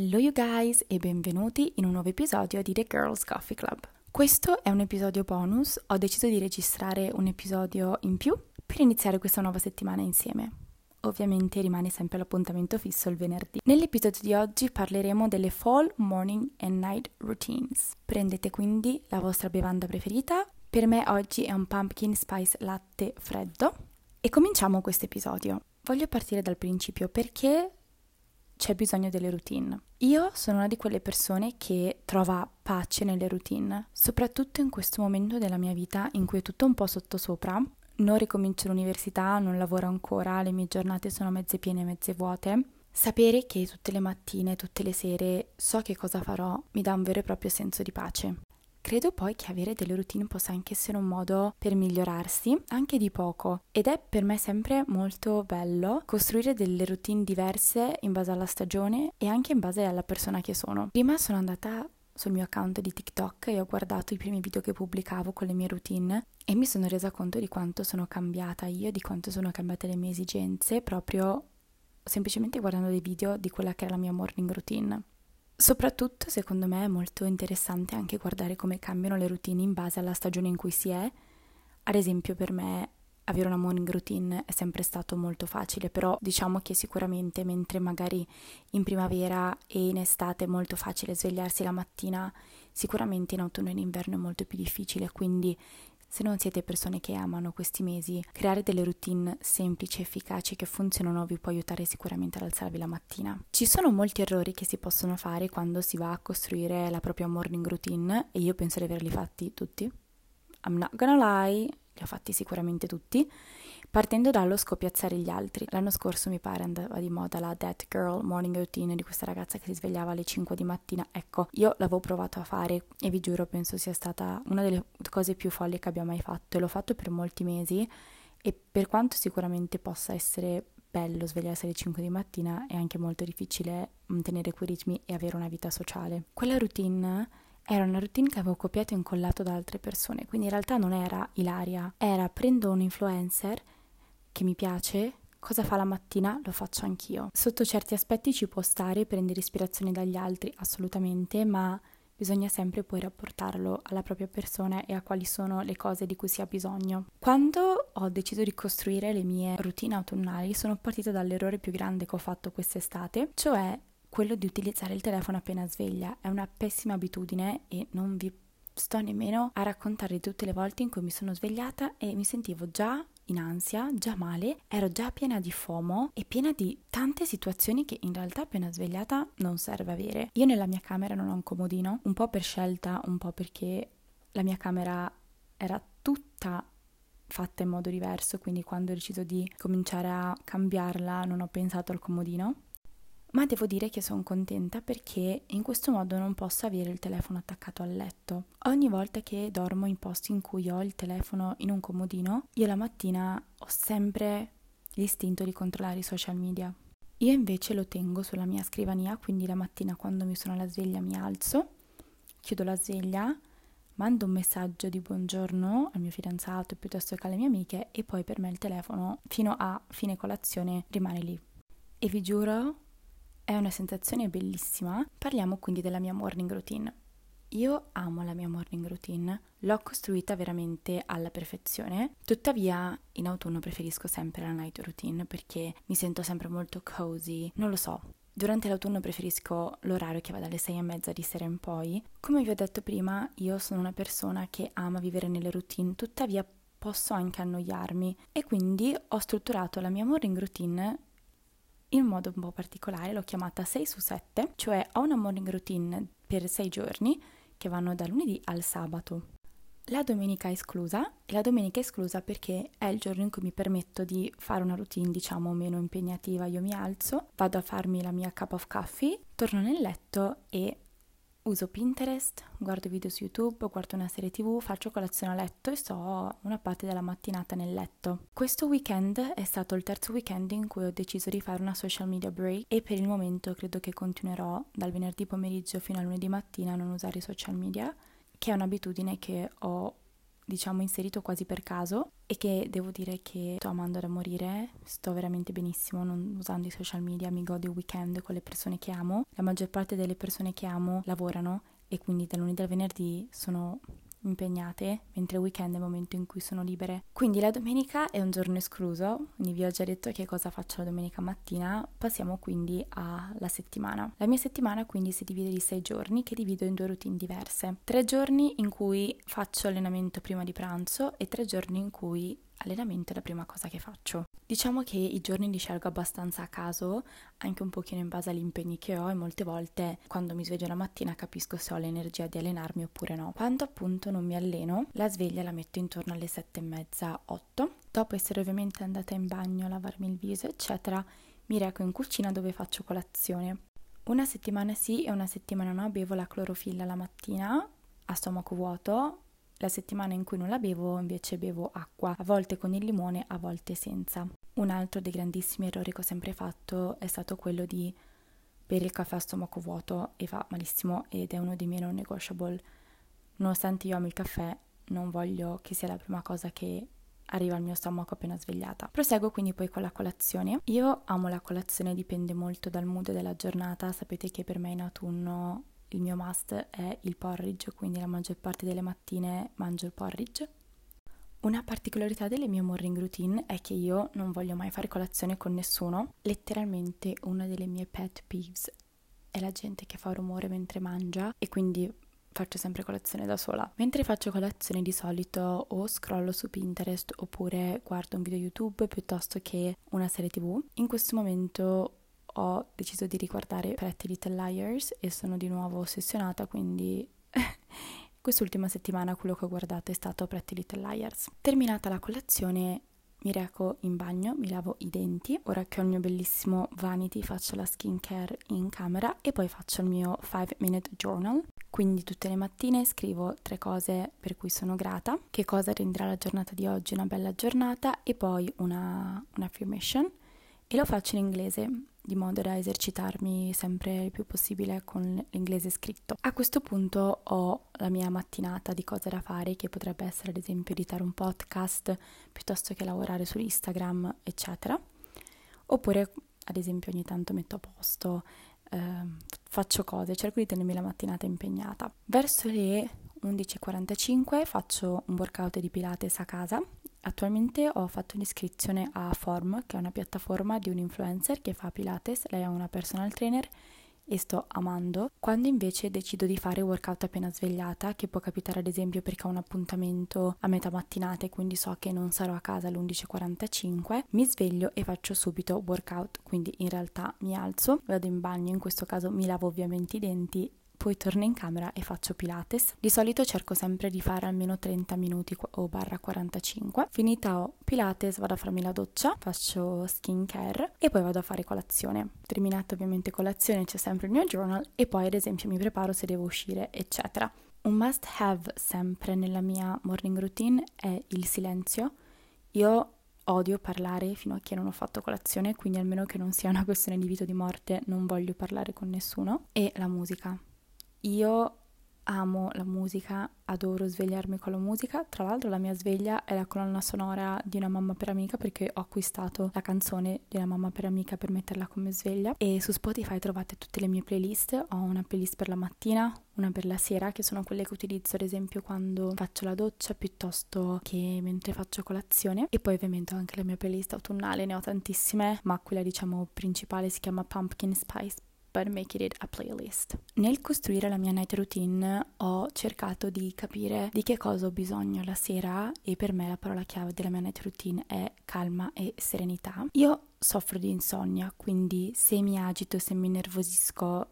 Hello you guys e benvenuti in un nuovo episodio di The Girls Coffee Club. Questo è un episodio bonus, ho deciso di registrare un episodio in più per iniziare questa nuova settimana insieme. Ovviamente rimane sempre l'appuntamento fisso il venerdì. Nell'episodio di oggi parleremo delle fall, morning and night routines. Prendete quindi la vostra bevanda preferita. Per me oggi è un pumpkin spice latte freddo e cominciamo questo episodio. Voglio partire dal principio perché c'è bisogno delle routine. Io sono una di quelle persone che trova pace nelle routine, soprattutto in questo momento della mia vita in cui è tutto un po' sottosopra. Non ricomincio l'università, non lavoro ancora, le mie giornate sono mezze piene e mezze vuote. Sapere che tutte le mattine, tutte le sere so che cosa farò mi dà un vero e proprio senso di pace. Credo poi che avere delle routine possa anche essere un modo per migliorarsi, anche di poco, ed è per me sempre molto bello costruire delle routine diverse in base alla stagione e anche in base alla persona che sono. Prima sono andata sul mio account di TikTok e ho guardato i primi video che pubblicavo con le mie routine e mi sono resa conto di quanto sono cambiata io, di quanto sono cambiate le mie esigenze proprio semplicemente guardando dei video di quella che era la mia morning routine. Soprattutto, secondo me, è molto interessante anche guardare come cambiano le routine in base alla stagione in cui si è. Ad esempio, per me avere una morning routine è sempre stato molto facile, però diciamo che sicuramente mentre magari in primavera e in estate è molto facile svegliarsi la mattina, sicuramente in autunno e in inverno è molto più difficile, quindi se non siete persone che amano questi mesi, creare delle routine semplici efficaci che funzionano vi può aiutare sicuramente ad alzarvi la mattina. Ci sono molti errori che si possono fare quando si va a costruire la propria morning routine e io penso di averli fatti tutti. I'm not gonna lie, li ho fatti sicuramente tutti partendo dallo scopiazzare gli altri. L'anno scorso mi pare andava di moda la That Girl Morning Routine di questa ragazza che si svegliava alle 5 di mattina. Ecco, io l'avevo provato a fare e vi giuro penso sia stata una delle cose più folli che abbia mai fatto e l'ho fatto per molti mesi e per quanto sicuramente possa essere bello svegliarsi alle 5 di mattina è anche molto difficile mantenere quei ritmi e avere una vita sociale. Quella routine era una routine che avevo copiato e incollato da altre persone, quindi in realtà non era Ilaria, era prendo un influencer che mi piace, cosa fa la mattina lo faccio anch'io. Sotto certi aspetti ci può stare prendere ispirazione dagli altri, assolutamente, ma bisogna sempre poi rapportarlo alla propria persona e a quali sono le cose di cui si ha bisogno. Quando ho deciso di costruire le mie routine autunnali sono partita dall'errore più grande che ho fatto quest'estate, cioè quello di utilizzare il telefono appena sveglia. È una pessima abitudine e non vi sto nemmeno a raccontare tutte le volte in cui mi sono svegliata e mi sentivo già in ansia, già male, ero già piena di FOMO e piena di tante situazioni che in realtà appena svegliata non serve avere. Io nella mia camera non ho un comodino, un po' per scelta, un po' perché la mia camera era tutta fatta in modo diverso, quindi quando ho deciso di cominciare a cambiarla non ho pensato al comodino ma devo dire che sono contenta perché in questo modo non posso avere il telefono attaccato al letto. Ogni volta che dormo in posti in cui ho il telefono in un comodino, io la mattina ho sempre l'istinto di controllare i social media. Io invece lo tengo sulla mia scrivania, quindi la mattina quando mi sono alla sveglia mi alzo, chiudo la sveglia, mando un messaggio di buongiorno al mio fidanzato piuttosto che alle mie amiche e poi per me il telefono fino a fine colazione rimane lì. E vi giuro è una sensazione bellissima. Parliamo quindi della mia morning routine. Io amo la mia morning routine, l'ho costruita veramente alla perfezione, tuttavia in autunno preferisco sempre la night routine perché mi sento sempre molto cozy, non lo so. Durante l'autunno preferisco l'orario che va dalle sei e mezza di sera in poi. Come vi ho detto prima, io sono una persona che ama vivere nelle routine, tuttavia posso anche annoiarmi e quindi ho strutturato la mia morning routine in modo un po' particolare, l'ho chiamata 6 su 7, cioè ho una morning routine per 6 giorni che vanno da lunedì al sabato. La domenica è esclusa e la domenica è esclusa perché è il giorno in cui mi permetto di fare una routine diciamo meno impegnativa. Io mi alzo, vado a farmi la mia cup of coffee, torno nel letto e uso Pinterest, guardo video su YouTube, guardo una serie tv, faccio colazione a letto e sto una parte della mattinata nel letto. Questo weekend è stato il terzo weekend in cui ho deciso di fare una social media break e per il momento credo che continuerò dal venerdì pomeriggio fino a lunedì mattina a non usare i social media, che è un'abitudine che ho diciamo inserito quasi per caso e che devo dire che sto amando da morire, sto veramente benissimo non usando i social media, mi godo il weekend con le persone che amo. La maggior parte delle persone che amo lavorano e quindi da lunedì al venerdì sono impegnate, mentre il weekend è il momento in cui sono libere. Quindi la domenica è un giorno escluso, quindi vi ho già detto che cosa faccio la domenica mattina, passiamo quindi alla settimana. La mia settimana quindi si divide di sei giorni che divido in due routine diverse. Tre giorni in cui faccio allenamento prima di pranzo e tre giorni in cui allenamento è la prima cosa che faccio. Diciamo che i giorni li scelgo abbastanza a caso, anche un pochino in base agli impegni che ho e molte volte quando mi sveglio la mattina capisco se ho l'energia di allenarmi oppure no. Quando appunto non mi alleno, la sveglia la metto intorno alle sette e mezza, otto. Dopo essere ovviamente andata in bagno, lavarmi il viso, eccetera, mi reco in cucina dove faccio colazione. Una settimana sì e una settimana no bevo la clorofilla la mattina a stomaco vuoto la settimana in cui non la bevo invece bevo acqua, a volte con il limone, a volte senza. Un altro dei grandissimi errori che ho sempre fatto è stato quello di bere il caffè a stomaco vuoto e fa malissimo ed è uno dei miei non negotiable. Nonostante io amo il caffè, non voglio che sia la prima cosa che arriva al mio stomaco appena svegliata. Proseguo quindi poi con la colazione. Io amo la colazione, dipende molto dal mood della giornata. Sapete che per me in autunno il mio must è il porridge, quindi la maggior parte delle mattine mangio il porridge. Una particolarità delle mie morning routine è che io non voglio mai fare colazione con nessuno. Letteralmente una delle mie pet peeves è la gente che fa rumore mentre mangia e quindi faccio sempre colazione da sola. Mentre faccio colazione di solito o scrollo su Pinterest oppure guardo un video YouTube piuttosto che una serie TV. In questo momento ho deciso di riguardare Pretty Little Liars e sono di nuovo ossessionata, quindi quest'ultima settimana quello che ho guardato è stato Pretty Little Liars. Terminata la colazione mi reco in bagno, mi lavo i denti, ora che ho il mio bellissimo vanity faccio la skincare in camera e poi faccio il mio 5 minute journal. Quindi tutte le mattine scrivo tre cose per cui sono grata, che cosa renderà la giornata di oggi una bella giornata e poi una, una affirmation e lo faccio in inglese di modo da esercitarmi sempre il più possibile con l'inglese scritto. A questo punto ho la mia mattinata di cose da fare che potrebbe essere ad esempio editare un podcast piuttosto che lavorare su Instagram eccetera. Oppure ad esempio ogni tanto metto a posto, eh, faccio cose, cerco di tenermi la mattinata impegnata. Verso le 11.45 faccio un workout di Pilates a casa Attualmente ho fatto un'iscrizione a Form, che è una piattaforma di un influencer che fa Pilates, lei è una personal trainer e sto amando. Quando invece decido di fare workout appena svegliata, che può capitare ad esempio perché ho un appuntamento a metà mattinata e quindi so che non sarò a casa alle 11.45, mi sveglio e faccio subito workout, quindi in realtà mi alzo, vado in bagno, in questo caso mi lavo ovviamente i denti poi torno in camera e faccio Pilates. Di solito cerco sempre di fare almeno 30 minuti o barra 45. Finita ho Pilates, vado a farmi la doccia, faccio skincare e poi vado a fare colazione. Terminata ovviamente colazione c'è sempre il mio journal e poi ad esempio mi preparo se devo uscire, eccetera. Un must have sempre nella mia morning routine è il silenzio. Io odio parlare fino a che non ho fatto colazione, quindi almeno che non sia una questione di vita o di morte, non voglio parlare con nessuno. E la musica. Io amo la musica, adoro svegliarmi con la musica. Tra l'altro la mia sveglia è la colonna sonora di una mamma per amica perché ho acquistato la canzone di una mamma per amica per metterla come sveglia e su Spotify trovate tutte le mie playlist. Ho una playlist per la mattina, una per la sera, che sono quelle che utilizzo ad esempio quando faccio la doccia piuttosto che mentre faccio colazione. E poi ovviamente ho anche la mia playlist autunnale, ne ho tantissime, ma quella diciamo principale si chiama Pumpkin Spice but make it a playlist. Nel costruire la mia night routine ho cercato di capire di che cosa ho bisogno la sera e per me la parola chiave della mia night routine è calma e serenità. Io soffro di insonnia, quindi se mi agito, se mi nervosisco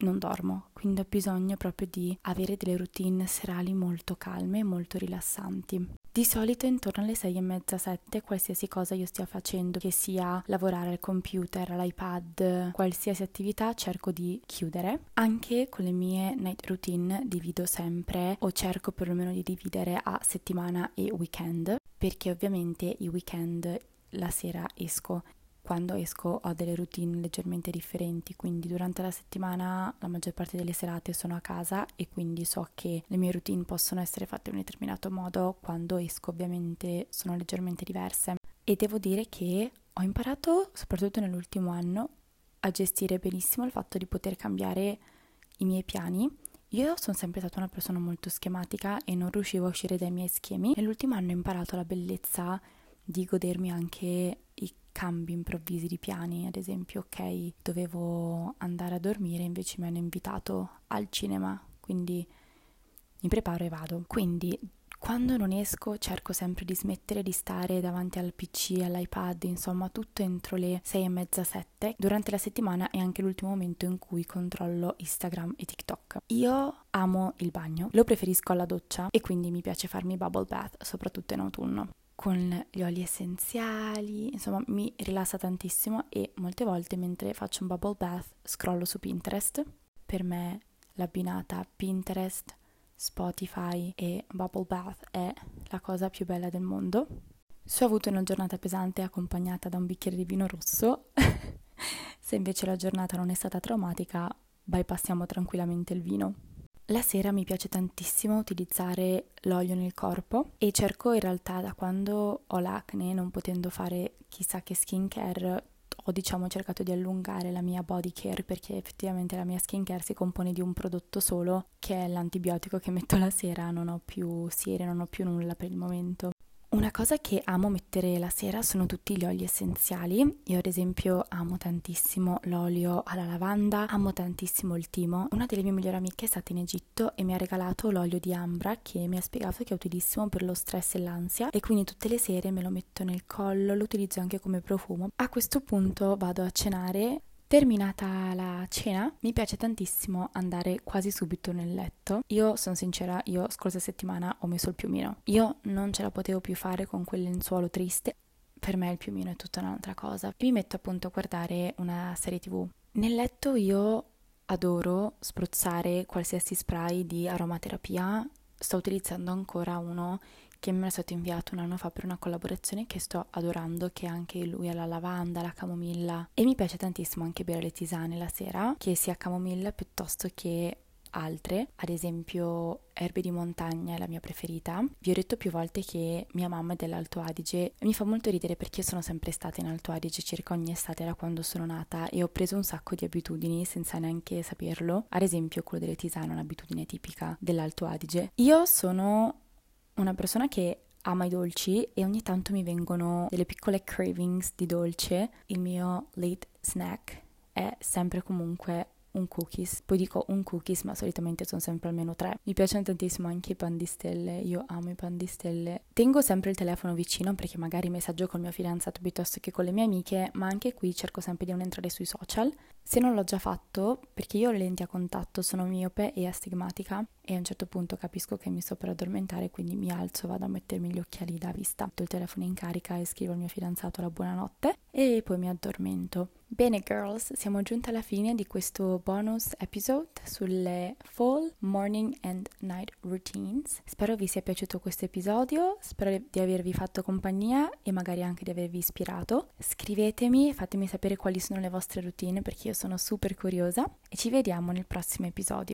non dormo, quindi ho bisogno proprio di avere delle routine serali molto calme e molto rilassanti. Di solito intorno alle sei e mezza, sette, qualsiasi cosa io stia facendo, che sia lavorare al computer, all'iPad, qualsiasi attività, cerco di chiudere. Anche con le mie night routine divido sempre o cerco perlomeno di dividere a settimana e weekend, perché ovviamente i weekend la sera esco quando esco ho delle routine leggermente differenti, quindi durante la settimana la maggior parte delle serate sono a casa e quindi so che le mie routine possono essere fatte in un determinato modo, quando esco ovviamente sono leggermente diverse. E devo dire che ho imparato, soprattutto nell'ultimo anno, a gestire benissimo il fatto di poter cambiare i miei piani. Io sono sempre stata una persona molto schematica e non riuscivo a uscire dai miei schemi. Nell'ultimo anno ho imparato la bellezza di godermi anche i cambi improvvisi di piani, ad esempio, ok, dovevo andare a dormire, invece mi hanno invitato al cinema, quindi mi preparo e vado. Quindi quando non esco cerco sempre di smettere di stare davanti al PC, all'iPad, insomma tutto entro le 6 e mezza, 7. Durante la settimana è anche l'ultimo momento in cui controllo Instagram e TikTok. Io amo il bagno, lo preferisco alla doccia e quindi mi piace farmi bubble bath, soprattutto in autunno con gli oli essenziali, insomma mi rilassa tantissimo e molte volte mentre faccio un bubble bath scrollo su Pinterest. Per me l'abbinata Pinterest, Spotify e bubble bath è la cosa più bella del mondo. Se ho avuto una giornata pesante accompagnata da un bicchiere di vino rosso, se invece la giornata non è stata traumatica, bypassiamo tranquillamente il vino. La sera mi piace tantissimo utilizzare l'olio nel corpo e cerco in realtà da quando ho l'acne, non potendo fare chissà che skincare, ho diciamo cercato di allungare la mia body care perché effettivamente la mia skincare si compone di un prodotto solo che è l'antibiotico che metto la sera, non ho più siere, non ho più nulla per il momento. Una cosa che amo mettere la sera sono tutti gli oli essenziali. Io ad esempio amo tantissimo l'olio alla lavanda, amo tantissimo il timo. Una delle mie migliori amiche è stata in Egitto e mi ha regalato l'olio di ambra che mi ha spiegato che è utilissimo per lo stress e l'ansia e quindi tutte le sere me lo metto nel collo, lo utilizzo anche come profumo. A questo punto vado a cenare Terminata la cena, mi piace tantissimo andare quasi subito nel letto. Io sono sincera, io scorsa settimana ho messo il piumino. Io non ce la potevo più fare con quel lenzuolo triste. Per me il piumino è tutta un'altra cosa. Mi metto appunto a guardare una serie tv. Nel letto io adoro spruzzare qualsiasi spray di aromaterapia. Sto utilizzando ancora uno che mi è stato inviato un anno fa per una collaborazione che sto adorando, che anche lui ha la lavanda, la camomilla e mi piace tantissimo anche bere le tisane la sera, che sia camomilla piuttosto che altre, ad esempio erbe di montagna è la mia preferita. Vi ho detto più volte che mia mamma è dell'Alto Adige e mi fa molto ridere perché io sono sempre stata in Alto Adige circa ogni estate da quando sono nata e ho preso un sacco di abitudini senza neanche saperlo. Ad esempio quello delle tisane è un'abitudine tipica dell'Alto Adige. Io sono una persona che ama i dolci e ogni tanto mi vengono delle piccole cravings di dolce. Il mio late snack è sempre comunque un cookies. Poi dico un cookies, ma solitamente sono sempre almeno tre. Mi piacciono tantissimo anche i pan di stelle. Io amo i pan di stelle. Tengo sempre il telefono vicino perché magari messaggio col mio fidanzato piuttosto che con le mie amiche, ma anche qui cerco sempre di non entrare sui social. Se non l'ho già fatto, perché io ho le lenti a contatto, sono miope e astigmatica e a un certo punto capisco che mi sto per addormentare, quindi mi alzo, vado a mettermi gli occhiali da vista, metto il telefono in carica e scrivo al mio fidanzato la buonanotte e poi mi addormento. Bene girls, siamo giunti alla fine di questo bonus episode sulle fall, morning and night routines. Spero vi sia piaciuto questo episodio, spero di avervi fatto compagnia e magari anche di avervi ispirato. Scrivetemi, fatemi sapere quali sono le vostre routine perché io sono super curiosa e ci vediamo nel prossimo episodio.